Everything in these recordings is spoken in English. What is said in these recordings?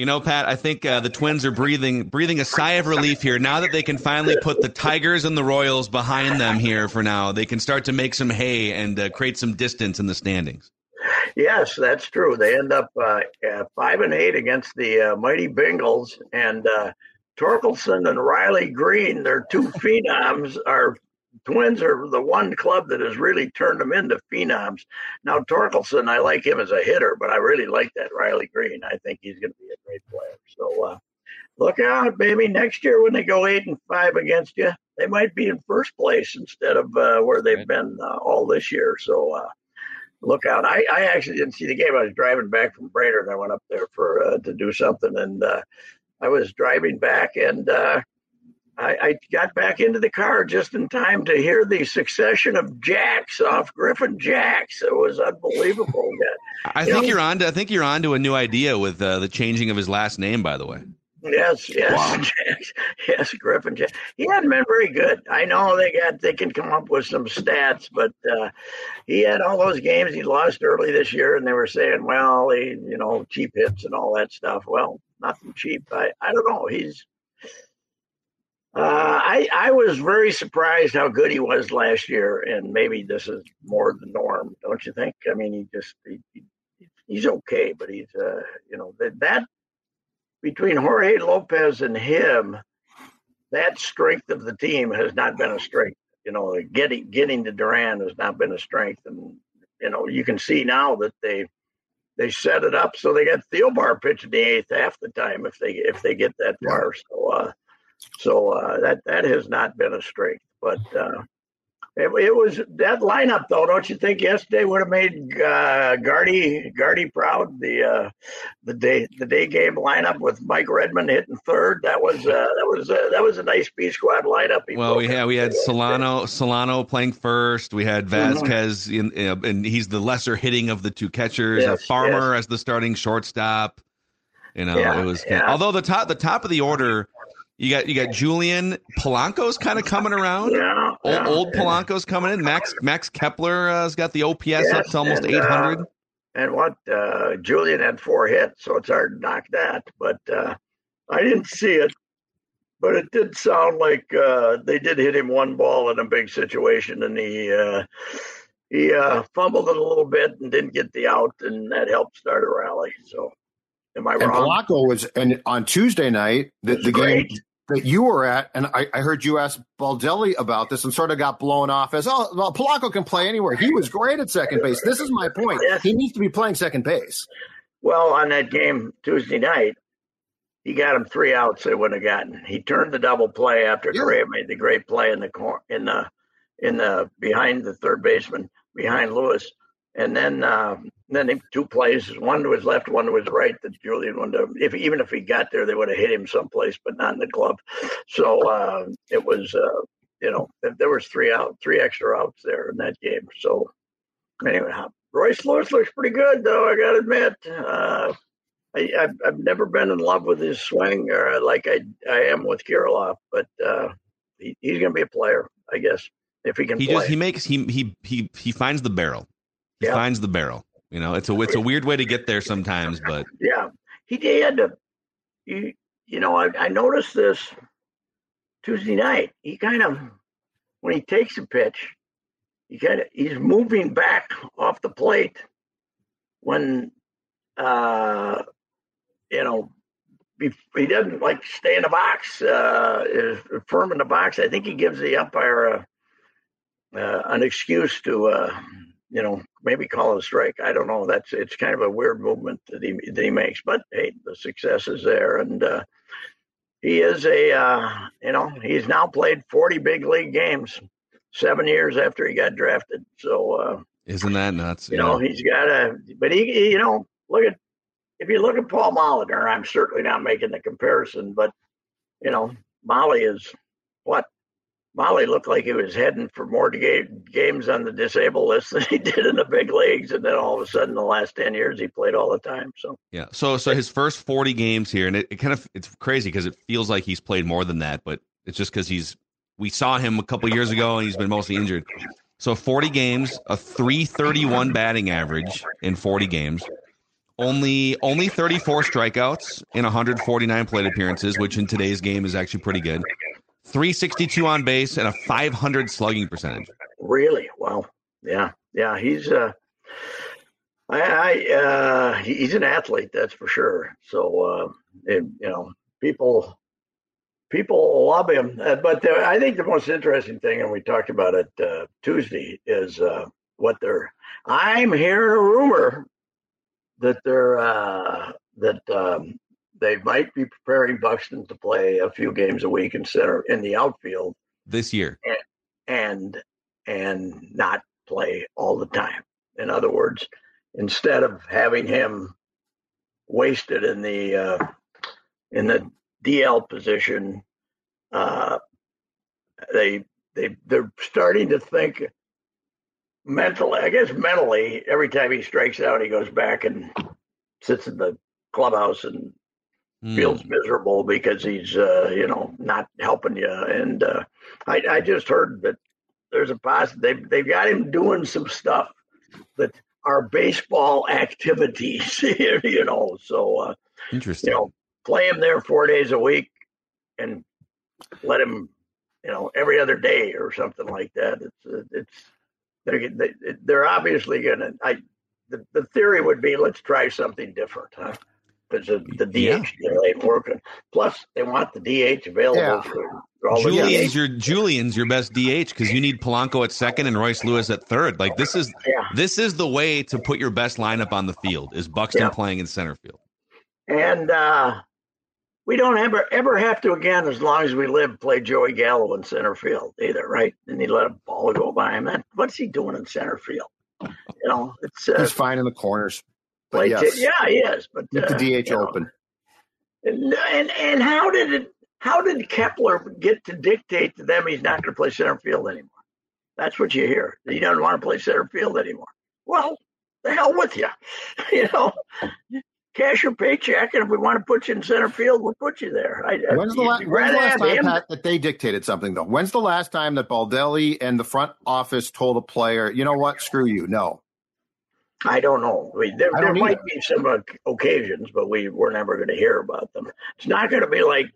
You know, Pat, I think uh, the Twins are breathing breathing a sigh of relief here now that they can finally put the Tigers and the Royals behind them here for now. They can start to make some hay and uh, create some distance in the standings. Yes, that's true. They end up uh, five and eight against the uh, mighty Bengals, and uh, Torkelson and Riley Greene, their two phenoms, are Twins are the one club that has really turned them into phenoms. Now Torkelson, I like him as a hitter, but I really like that Riley Greene. I think he's going to be a great player. So uh, look out, baby! Next year when they go eight and five against you, they might be in first place instead of uh, where they've been uh, all this year. So uh, look out! I, I actually didn't see the game. I was driving back from Brainerd. I went up there for uh, to do something, and uh, I was driving back and I, I, got back into the car just in time to hear the succession of jacks off Griffin Jacks. It was unbelievable. I think know, you're on to I think you're on to a new idea with uh, the changing of his last name. By the way. Yes, yes, wow. yes, Griffin. Jax. He hadn't been very good. I know they got they can come up with some stats, but uh, he had all those games he lost early this year, and they were saying, well, he you know cheap hits and all that stuff. Well, nothing cheap. I I don't know. He's uh, I I was very surprised how good he was last year, and maybe this is more the norm, don't you think? I mean, he just he, he, he's okay, but he's uh you know that that between Jorge Lopez and him, that strength of the team has not been a strength. You know, getting getting to Duran has not been a strength, and you know you can see now that they they set it up so they got Thielbar pitching the eighth half the time if they if they get that far. So. uh so uh, that that has not been a strength, but uh, it, it, was that lineup though. Don't you think yesterday would have made uh, Gardy Gardy proud? The uh, the day the day game lineup with Mike Redmond hitting third. That was uh, that was uh, that was a nice B squad lineup. well, we had we had Solano Solano playing first. We had mm-hmm. Vazquez mm-hmm. in, and he's the lesser hitting of the two catchers. Yes, Farmer yes. as the starting shortstop. You know, yeah, it was yeah. although the top the top of the order you got you got Julian Polanco's kind of coming around. Yeah, old, yeah, old Polanco's coming in. Max Max Kepler uh, has got the OPS yes, up to almost eight hundred. Uh, and what uh, Julian had four hits, so it's hard to knock that. But uh, I didn't see it, but it did sound like uh, they did hit him one ball in a big situation, and he uh, he fumbled it a little bit and didn't get the out, and that helped start a rally. So. Am I and wrong? Polanco was and on Tuesday night the, the game that you were at, and I, I, heard you ask Baldelli about this and sort of got blown off as, oh, well, Polanco can play anywhere. He was great at second base. This is my point. He needs to be playing second base. Well, on that game Tuesday night, he got him three outs they wouldn't have gotten. He turned the double play after yeah. Correa made the great play in the cor- in the in the behind the third baseman behind Lewis, and then uh, then two plays, one to his left, one to his right. That Julian would have, if even if he got there, they would have hit him someplace, but not in the glove. So uh, it was, uh, you know, there was three out, three extra outs there in that game. So anyway, Royce Lewis looks pretty good, though. I got to admit, uh, I, have I've never been in love with his swing or like I I am with Kirilloff, but uh, he, he's going to be a player, I guess, if he can. He play. just he makes he he he he finds the barrel. He yeah. finds the barrel. You know, it's a it's a weird way to get there sometimes, but yeah, he to. You you know, I, I noticed this Tuesday night. He kind of when he takes a pitch, he kind of he's moving back off the plate when uh you know he doesn't like stay in the box, uh, firm in the box. I think he gives the umpire a, uh, an excuse to, uh, you know, maybe call a strike. I don't know. That's it's kind of a weird movement that he that he makes, but hey, the success is there, and uh, he is a, uh, you know, he's now played 40 big league games, seven years after he got drafted. So, uh, isn't that nuts? You yeah. know, he's got a, but he, you know, look at if you look at Paul Molitor, I'm certainly not making the comparison, but you know, Molly is what Molly looked like he was heading for more games on the disabled list than he did in the big leagues, and then all of a sudden, the last ten years, he played all the time. So yeah, so so his first forty games here, and it, it kind of it's crazy because it feels like he's played more than that, but it's just because he's we saw him a couple years ago and he's been mostly injured. So forty games, a three thirty one batting average in forty games, only only 34 strikeouts in 149 plate appearances, which in today's game is actually pretty good. 362 on base and a 500 slugging percentage. Really? Wow. Yeah. Yeah. He's uh, I, I uh, he's an athlete, that's for sure. So uh, it, you know, people people love him. Uh, but the, I think the most interesting thing, and we talked about it uh, Tuesday, is uh, what they're. I'm hearing a rumor that they're uh, that um, they might be preparing Buxton to play a few games a week in center in the outfield this year, and and, and not play all the time. In other words, instead of having him wasted in the uh, in the DL position, uh, they they they're starting to think mentally, I guess mentally, every time he strikes out, he goes back and sits in the clubhouse and mm. feels miserable because he's, uh, you know, not helping you. And uh, I, I just heard that there's a possible they've they've got him doing some stuff that are baseball activities, you know. So uh, interesting. You know, play him there four days a week and let him, you know, every other day or something like that. It's uh, it's they're they're obviously going to. I the, the theory would be let's try something different, huh? Because the, the DH yeah. ain't working. Plus, they want the DH available yeah. for, for all Julian's your Julian's your best DH because you need Polanco at second and Royce Lewis at third. Like this is yeah. this is the way to put your best lineup on the field is Buxton playing in center field. And uh, we don't ever ever have to again, as long as we live, play Joey Gallo in center field either, right? And he let a ball go by him. And what's he doing in center field? You know, it's uh, he's fine in the corners. But yes. T- yeah, he is. But uh, the DH open. And, and and how did it? How did Kepler get to dictate to them he's not going to play center field anymore? That's what you hear. He doesn't want to play center field anymore. Well, the hell with you. You know, cash your paycheck, and if we want to put you in center field, we'll put you there. I, when's the, la- when's the last time Pat, that they dictated something, though? When's the last time that Baldelli and the front office told a player, you know what, screw you? No. I don't know. I mean, there, I there might be some occasions, but we we're never going to hear about them. It's not going to be like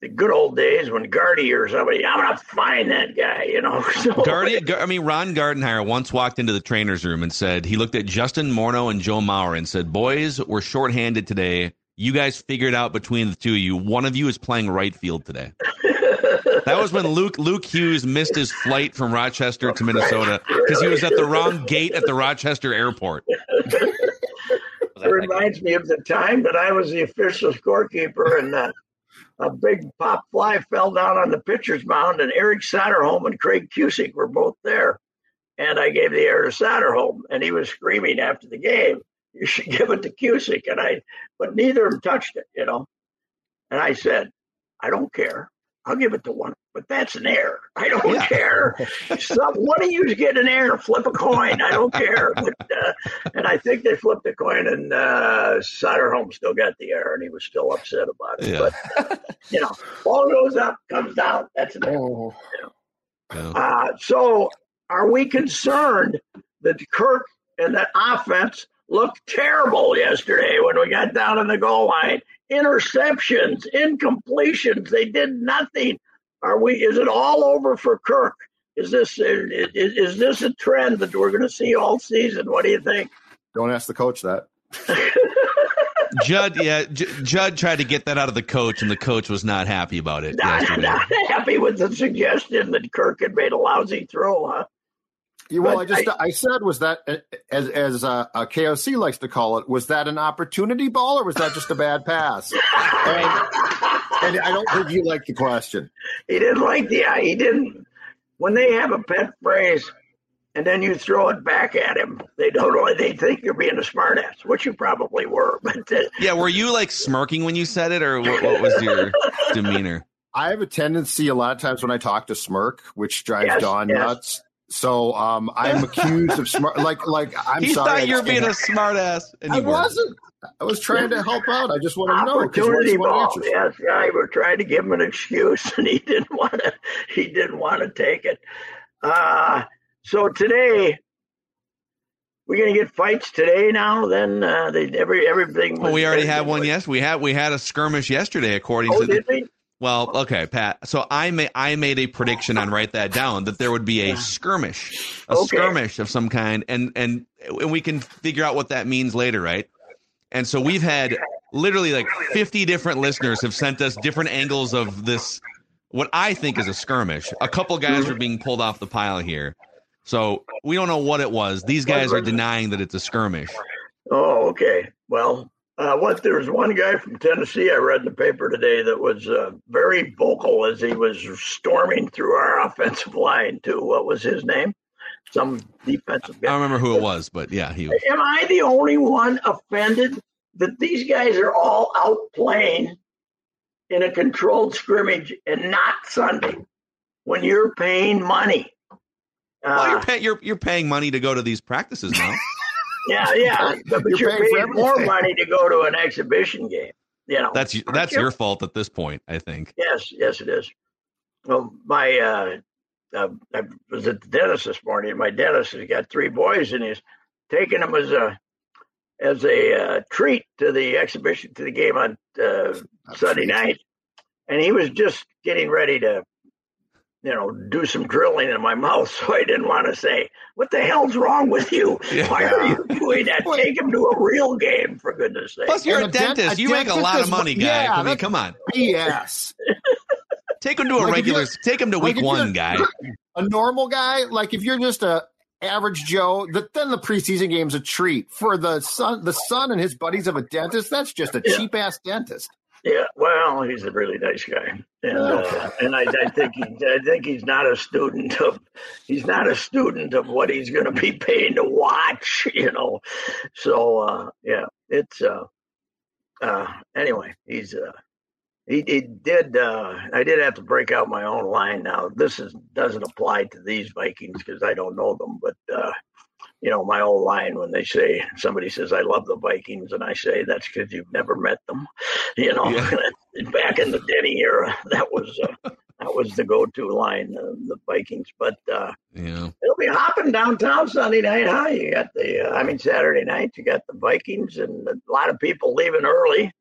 the good old days when Gardy or somebody, I'm gonna find that guy, you know. So, Gardy, I mean, Ron Gardenhire once walked into the trainer's room and said he looked at Justin Morneau and Joe Mauer and said, "Boys, we're shorthanded today. You guys figured out between the two of you, one of you is playing right field today." That was when Luke Luke Hughes missed his flight from Rochester to Minnesota because he was at the wrong gate at the Rochester airport. It reminds me of the time that I was the official scorekeeper and. Uh, a big pop fly fell down on the pitcher's mound, and Eric Soderholm and Craig Kusick were both there. And I gave the air to Soderholm and he was screaming after the game, "You should give it to Kusick." And I, but neither of them touched it, you know. And I said, "I don't care. I'll give it to one, but that's an error. I don't yeah. care. Some, one of you get an error flip a coin. I don't care. But, uh, and I think they flipped a coin, and uh, Soderholm still got the error, and he was still upset about it. Yeah. But uh, you know, ball goes up, comes down. That's an error. Oh. You know? yeah. uh, so, are we concerned that Kirk and that offense looked terrible yesterday when we got down in the goal line? Interceptions, incompletions. They did nothing. Are we? Is it all over for Kirk? Is this is, is this a trend that we're going to see all season? What do you think? Don't ask the coach that. Judd, yeah, J- Judd tried to get that out of the coach, and the coach was not happy about it. Not, not happy with the suggestion that Kirk had made a lousy throw, huh? Yeah, well, but I just I, I, said was that as as uh, uh KOC likes to call it, was that an opportunity ball or was that just a bad pass? and, and, I don't think you like the question. He didn't like the he didn't when they have a pet phrase and then you throw it back at him. They don't know. They think you're being a smartass, which you probably were. But uh, yeah, were you like smirking when you said it, or what, what was your demeanor? I have a tendency a lot of times when I talk to smirk, which drives yes, Don yes. nuts. So um, I'm accused of smart. Like like I'm he sorry. Thought you're being a smartass. I wasn't. I was trying to help out. I just want to know. Opportunity ball. Yes, I were trying to give him an excuse, and he didn't want to. He didn't want to take it. Uh, so today, we're gonna get fights today. Now, then, uh, they every everything. Well, we already had one. Yes, we had we had a skirmish yesterday, according oh, to. Did we? Well, okay, Pat. So I made I made a prediction on write that down that there would be a skirmish, a okay. skirmish of some kind, and and and we can figure out what that means later, right? And so we've had literally like 50 different listeners have sent us different angles of this what I think is a skirmish. A couple guys are being pulled off the pile here. So we don't know what it was. These guys are denying that it's a skirmish. Oh, okay. Well, uh, what there was one guy from Tennessee I read in the paper today that was uh, very vocal as he was storming through our offensive line too. What was his name? Some defensive guy. I don't remember who it was, but yeah, he. Was. Am I the only one offended that these guys are all out playing in a controlled scrimmage and not Sunday when you're paying money? Uh, well, you're, pay- you're you're paying money to go to these practices now. Yeah, yeah, but you're, you're paying, paying more money to go to an exhibition game. You know, that's that's you? your fault at this point. I think. Yes, yes, it is. Well, my uh, uh, I was at the dentist this morning. And my dentist has got three boys, and he's taking them as a as a uh, treat to the exhibition to the game on uh, Sunday night, and he was just getting ready to you know, do some drilling in my mouth. So I didn't want to say, what the hell's wrong with you? Yeah. Why are you doing that? Take him to a real game, for goodness sake. Plus, you're and a, dentist. A you dentist make a lot of money, guy. Yeah, I mean, come on. BS. take him to a like regular, take him to week like one, guy. A normal guy, like if you're just a average Joe, the, then the preseason game's a treat. For the son, the son and his buddies of a dentist, that's just a yeah. cheap ass dentist. Yeah, well, he's a really nice guy, and uh, and I, I, think he, I think he's not a student of he's not a student of what he's going to be paying to watch, you know. So uh, yeah, it's uh, uh, anyway. He's uh, he, he did. Uh, I did have to break out my own line. Now this is doesn't apply to these Vikings because I don't know them, but uh, you know, my old line when they say somebody says I love the Vikings, and I say that's because you've never met them. You know, yeah. back in the Denny era, that was uh, that was the go-to line, uh, the Vikings. But uh, yeah, it'll be hopping downtown Sunday night. Huh? You got the, uh, I mean, Saturday night you got the Vikings, and a lot of people leaving early,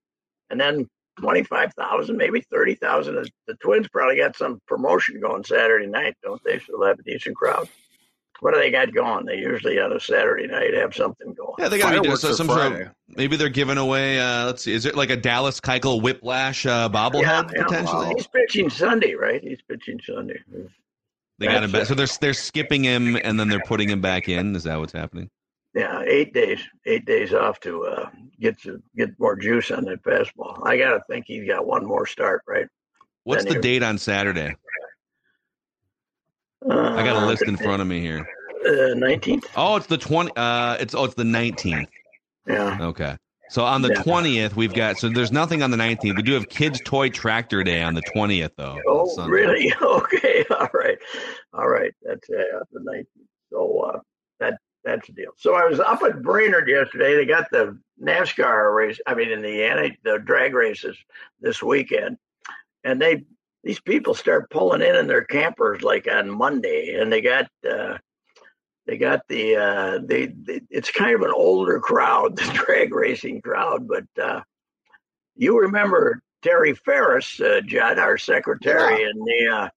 and then twenty-five thousand, maybe thirty thousand. The Twins probably got some promotion going Saturday night, don't they? So they'll have a decent crowd what do they got going? They usually on a Saturday night have something going. Yeah, they got to be doing so, some sort of, maybe they're giving away. Uh, let's see, is it like a Dallas Keuchel whiplash uh, bobblehead yeah, yeah, potentially? Well, he's pitching Sunday, right? He's pitching Sunday. They got him back. So they're they're skipping him and then they're putting him back in. Is that what's happening? Yeah, eight days, eight days off to uh, get to get more juice on that fastball. I got to think he's got one more start, right? What's then the date on Saturday? Uh, I got a list in front of me here. Uh, nineteenth. Oh, it's the twenty. Uh, it's oh, it's the nineteenth. Yeah. Okay. So on the twentieth, we've got so there's nothing on the nineteenth. We do have Kids Toy Tractor Day on the twentieth, though. Oh, really? Okay. All right. All right. That's uh, the nineteenth. So uh, that that's the deal. So I was up at Brainerd yesterday. They got the NASCAR race. I mean, in the the drag races this weekend, and they these people start pulling in in their campers like on Monday, and they got uh, they got the uh, they, they, it's kind of an older crowd, the drag racing crowd, but uh, you remember Terry Ferris, uh, Judd, our secretary, yeah. and the uh,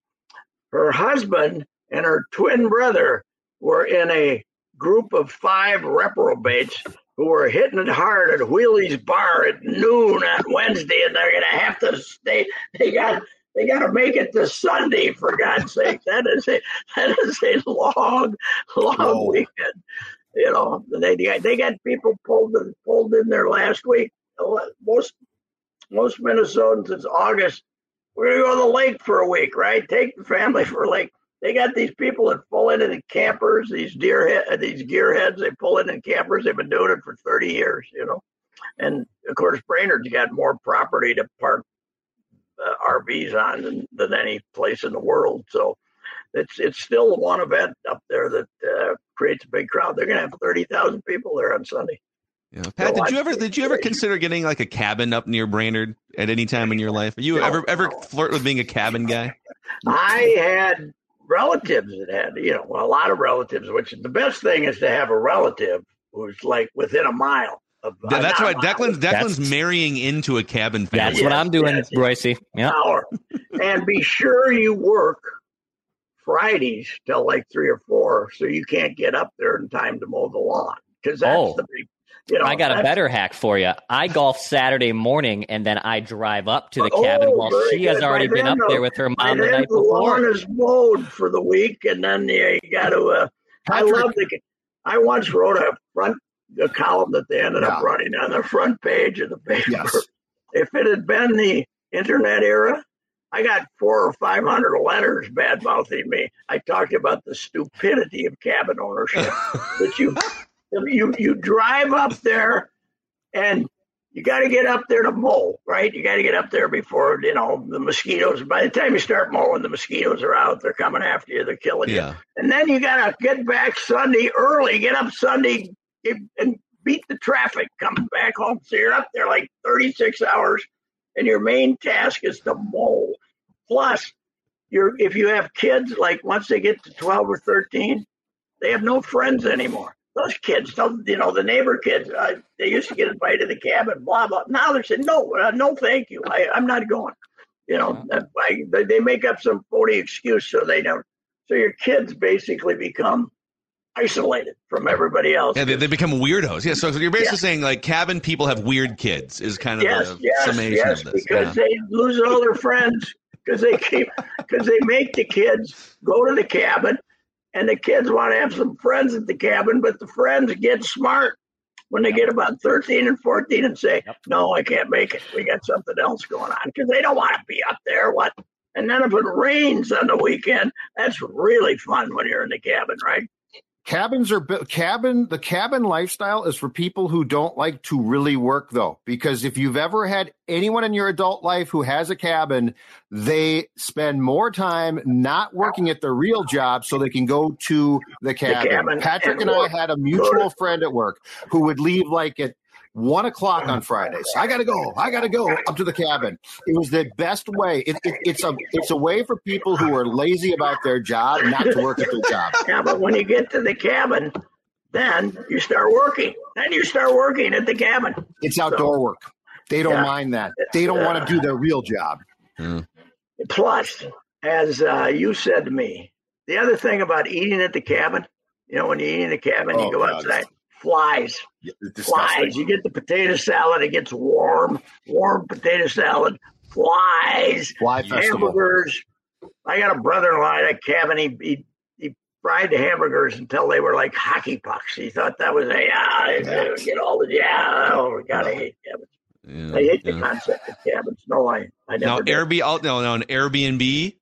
her husband and her twin brother were in a group of five reprobates who were hitting it hard at Wheelie's Bar at noon on Wednesday, and they're going to have to stay. They got they got to make it to Sunday for God's sake. That is a that is a long, long Whoa. weekend. You know, they they got people pulled in, pulled in there last week. Most most Minnesotans, it's August. We're gonna go to the lake for a week, right? Take the family for a lake. They got these people that pull in in campers, these deer head, these gearheads. They pull in in campers. They've been doing it for thirty years, you know. And of course, Brainerd's got more property to park uh, RVs on than, than any place in the world. So it's it's still one event up there that uh, creates a big crowd. They're going to have thirty thousand people there on Sunday. Yeah. Pat, so did you ever did you ever consider getting like a cabin up near Brainerd at any time in your life? Are you no, ever ever no. flirt with being a cabin guy? I had relatives that had, you know, a lot of relatives. Which the best thing is to have a relative who's like within a mile. Of, that's why Declan's Declan's that's, marrying into a cabin family. That's yes, what I'm doing, yes, Royce. Yeah. and be sure you work Fridays till like three or four, so you can't get up there in time to mow the lawn because that's oh. the big. You know, I got a better hack for you. I golf Saturday morning, and then I drive up to the oh, cabin while she good. has already been up there with her mom the night the before. The lawn is mowed for the week, and then you got to. Uh, I love the. I once wrote a front a column that they ended yeah. up running on the front page of the paper. Yes. If it had been the internet era, I got four or five hundred letters bad mouthing me. I talked about the stupidity of cabin ownership. that you you you drive up there and you got to get up there to mow, right? You got to get up there before you know the mosquitoes. By the time you start mowing, the mosquitoes are out. They're coming after you. They're killing yeah. you. And then you got to get back Sunday early. Get up Sunday and beat the traffic. coming back home. So you're up there like 36 hours, and your main task is to mow. Plus, you're if you have kids, like once they get to 12 or 13, they have no friends anymore. Those kids, you know, the neighbor kids, uh, they used to get invited to the cabin, blah blah. Now they're saying, no, uh, no, thank you, I, I'm not going. You know, I, they make up some phony excuse so they don't. So your kids basically become isolated from everybody else. Yeah, they, they become weirdos. Yeah, so, so you're basically yeah. saying like cabin people have weird kids is kind of yes, the yes, summation yes, of this. Because yeah. they lose all their friends because they keep because they make the kids go to the cabin and the kids want to have some friends at the cabin, but the friends get smart when they yep. get about 13 and 14 and say, yep. no, I can't make it. We got something else going on because they don't want to be up there. What? And then if it rains on the weekend, that's really fun when you're in the cabin, right? Cabins are cabin. The cabin lifestyle is for people who don't like to really work, though, because if you've ever had anyone in your adult life who has a cabin, they spend more time not working at their real job so they can go to the cabin. The cabin Patrick and, and I had a mutual friend at work who would leave like at one o'clock on Fridays. I gotta go. I gotta go up to the cabin. It was the best way. It, it, it's a it's a way for people who are lazy about their job not to work at their job. Yeah, but when you get to the cabin, then you start working. Then you start working at the cabin. It's outdoor so, work. They don't yeah, mind that. They don't uh, want to do their real job. Mm. Plus, as uh, you said to me, the other thing about eating at the cabin, you know, when you eat in the cabin, oh, you go God. outside flies. Flies. You get the potato salad, it gets warm, warm potato salad, flies, Fly hamburgers. I got a brother in law at a cabin. He, he, he fried the hamburgers until they were like hockey pucks. He thought that was a yeah, yeah. get all the yeah. Oh, God, I hate cabins. Yeah, I hate yeah. the concept of cabins. No, I, I never. Now, Airbnb, oh, no, no, an Airbnb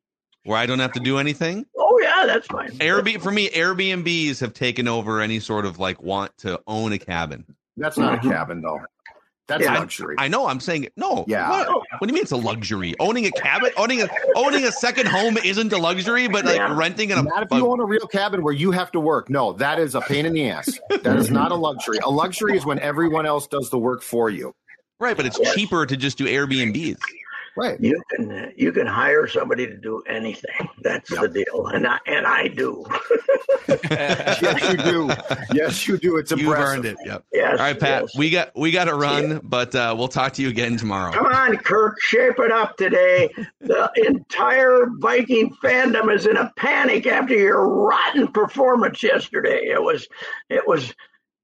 where I don't have to do anything. Oh yeah, that's fine. Airbnb for me, Airbnbs have taken over any sort of like want to own a cabin. That's not mm-hmm. a cabin though. That's yeah, luxury. I, I, know. I'm saying no. Yeah. What? what? do you mean it's a luxury? Owning a cabin, owning a owning a second home isn't a luxury, but like yeah. renting an. Not if you own a real cabin where you have to work. No, that is a pain in the ass. That is not a luxury. A luxury is when everyone else does the work for you. Right, but it's cheaper to just do Airbnbs. Right. You can you can hire somebody to do anything. That's yep. the deal, and I and I do. yes, you do. Yes, you do. It's impressive. You've earned it. Yep. Yes. All right, Pat. Yes. We got we got to run, yeah. but uh, we'll talk to you again tomorrow. Come on, Kirk. Shape it up today. The entire Viking fandom is in a panic after your rotten performance yesterday. It was it was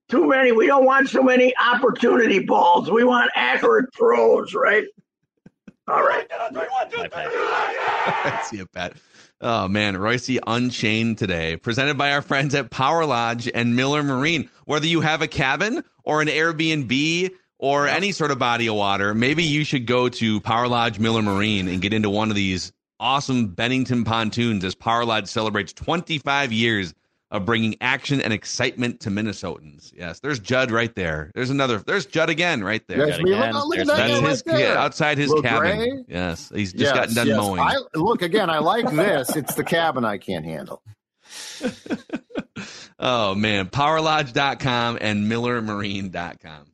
too many. We don't want so many opportunity balls. We want accurate throws, right? All right. I see you, Pat. Oh man, Reusse Unchained today, presented by our friends at Power Lodge and Miller Marine. Whether you have a cabin or an Airbnb or any sort of body of water, maybe you should go to Power Lodge Miller Marine and get into one of these awesome Bennington pontoons as Power Lodge celebrates 25 years of bringing action and excitement to Minnesotans. Yes, there's Judd right there. There's another. There's Judd again right there. Judd again. Look, look That's his right yeah, outside his cabin. Gray. Yes, he's just yes, gotten done yes. mowing. I, look again. I like this. It's the cabin I can't handle. oh man, powerlodge.com and millermarine.com.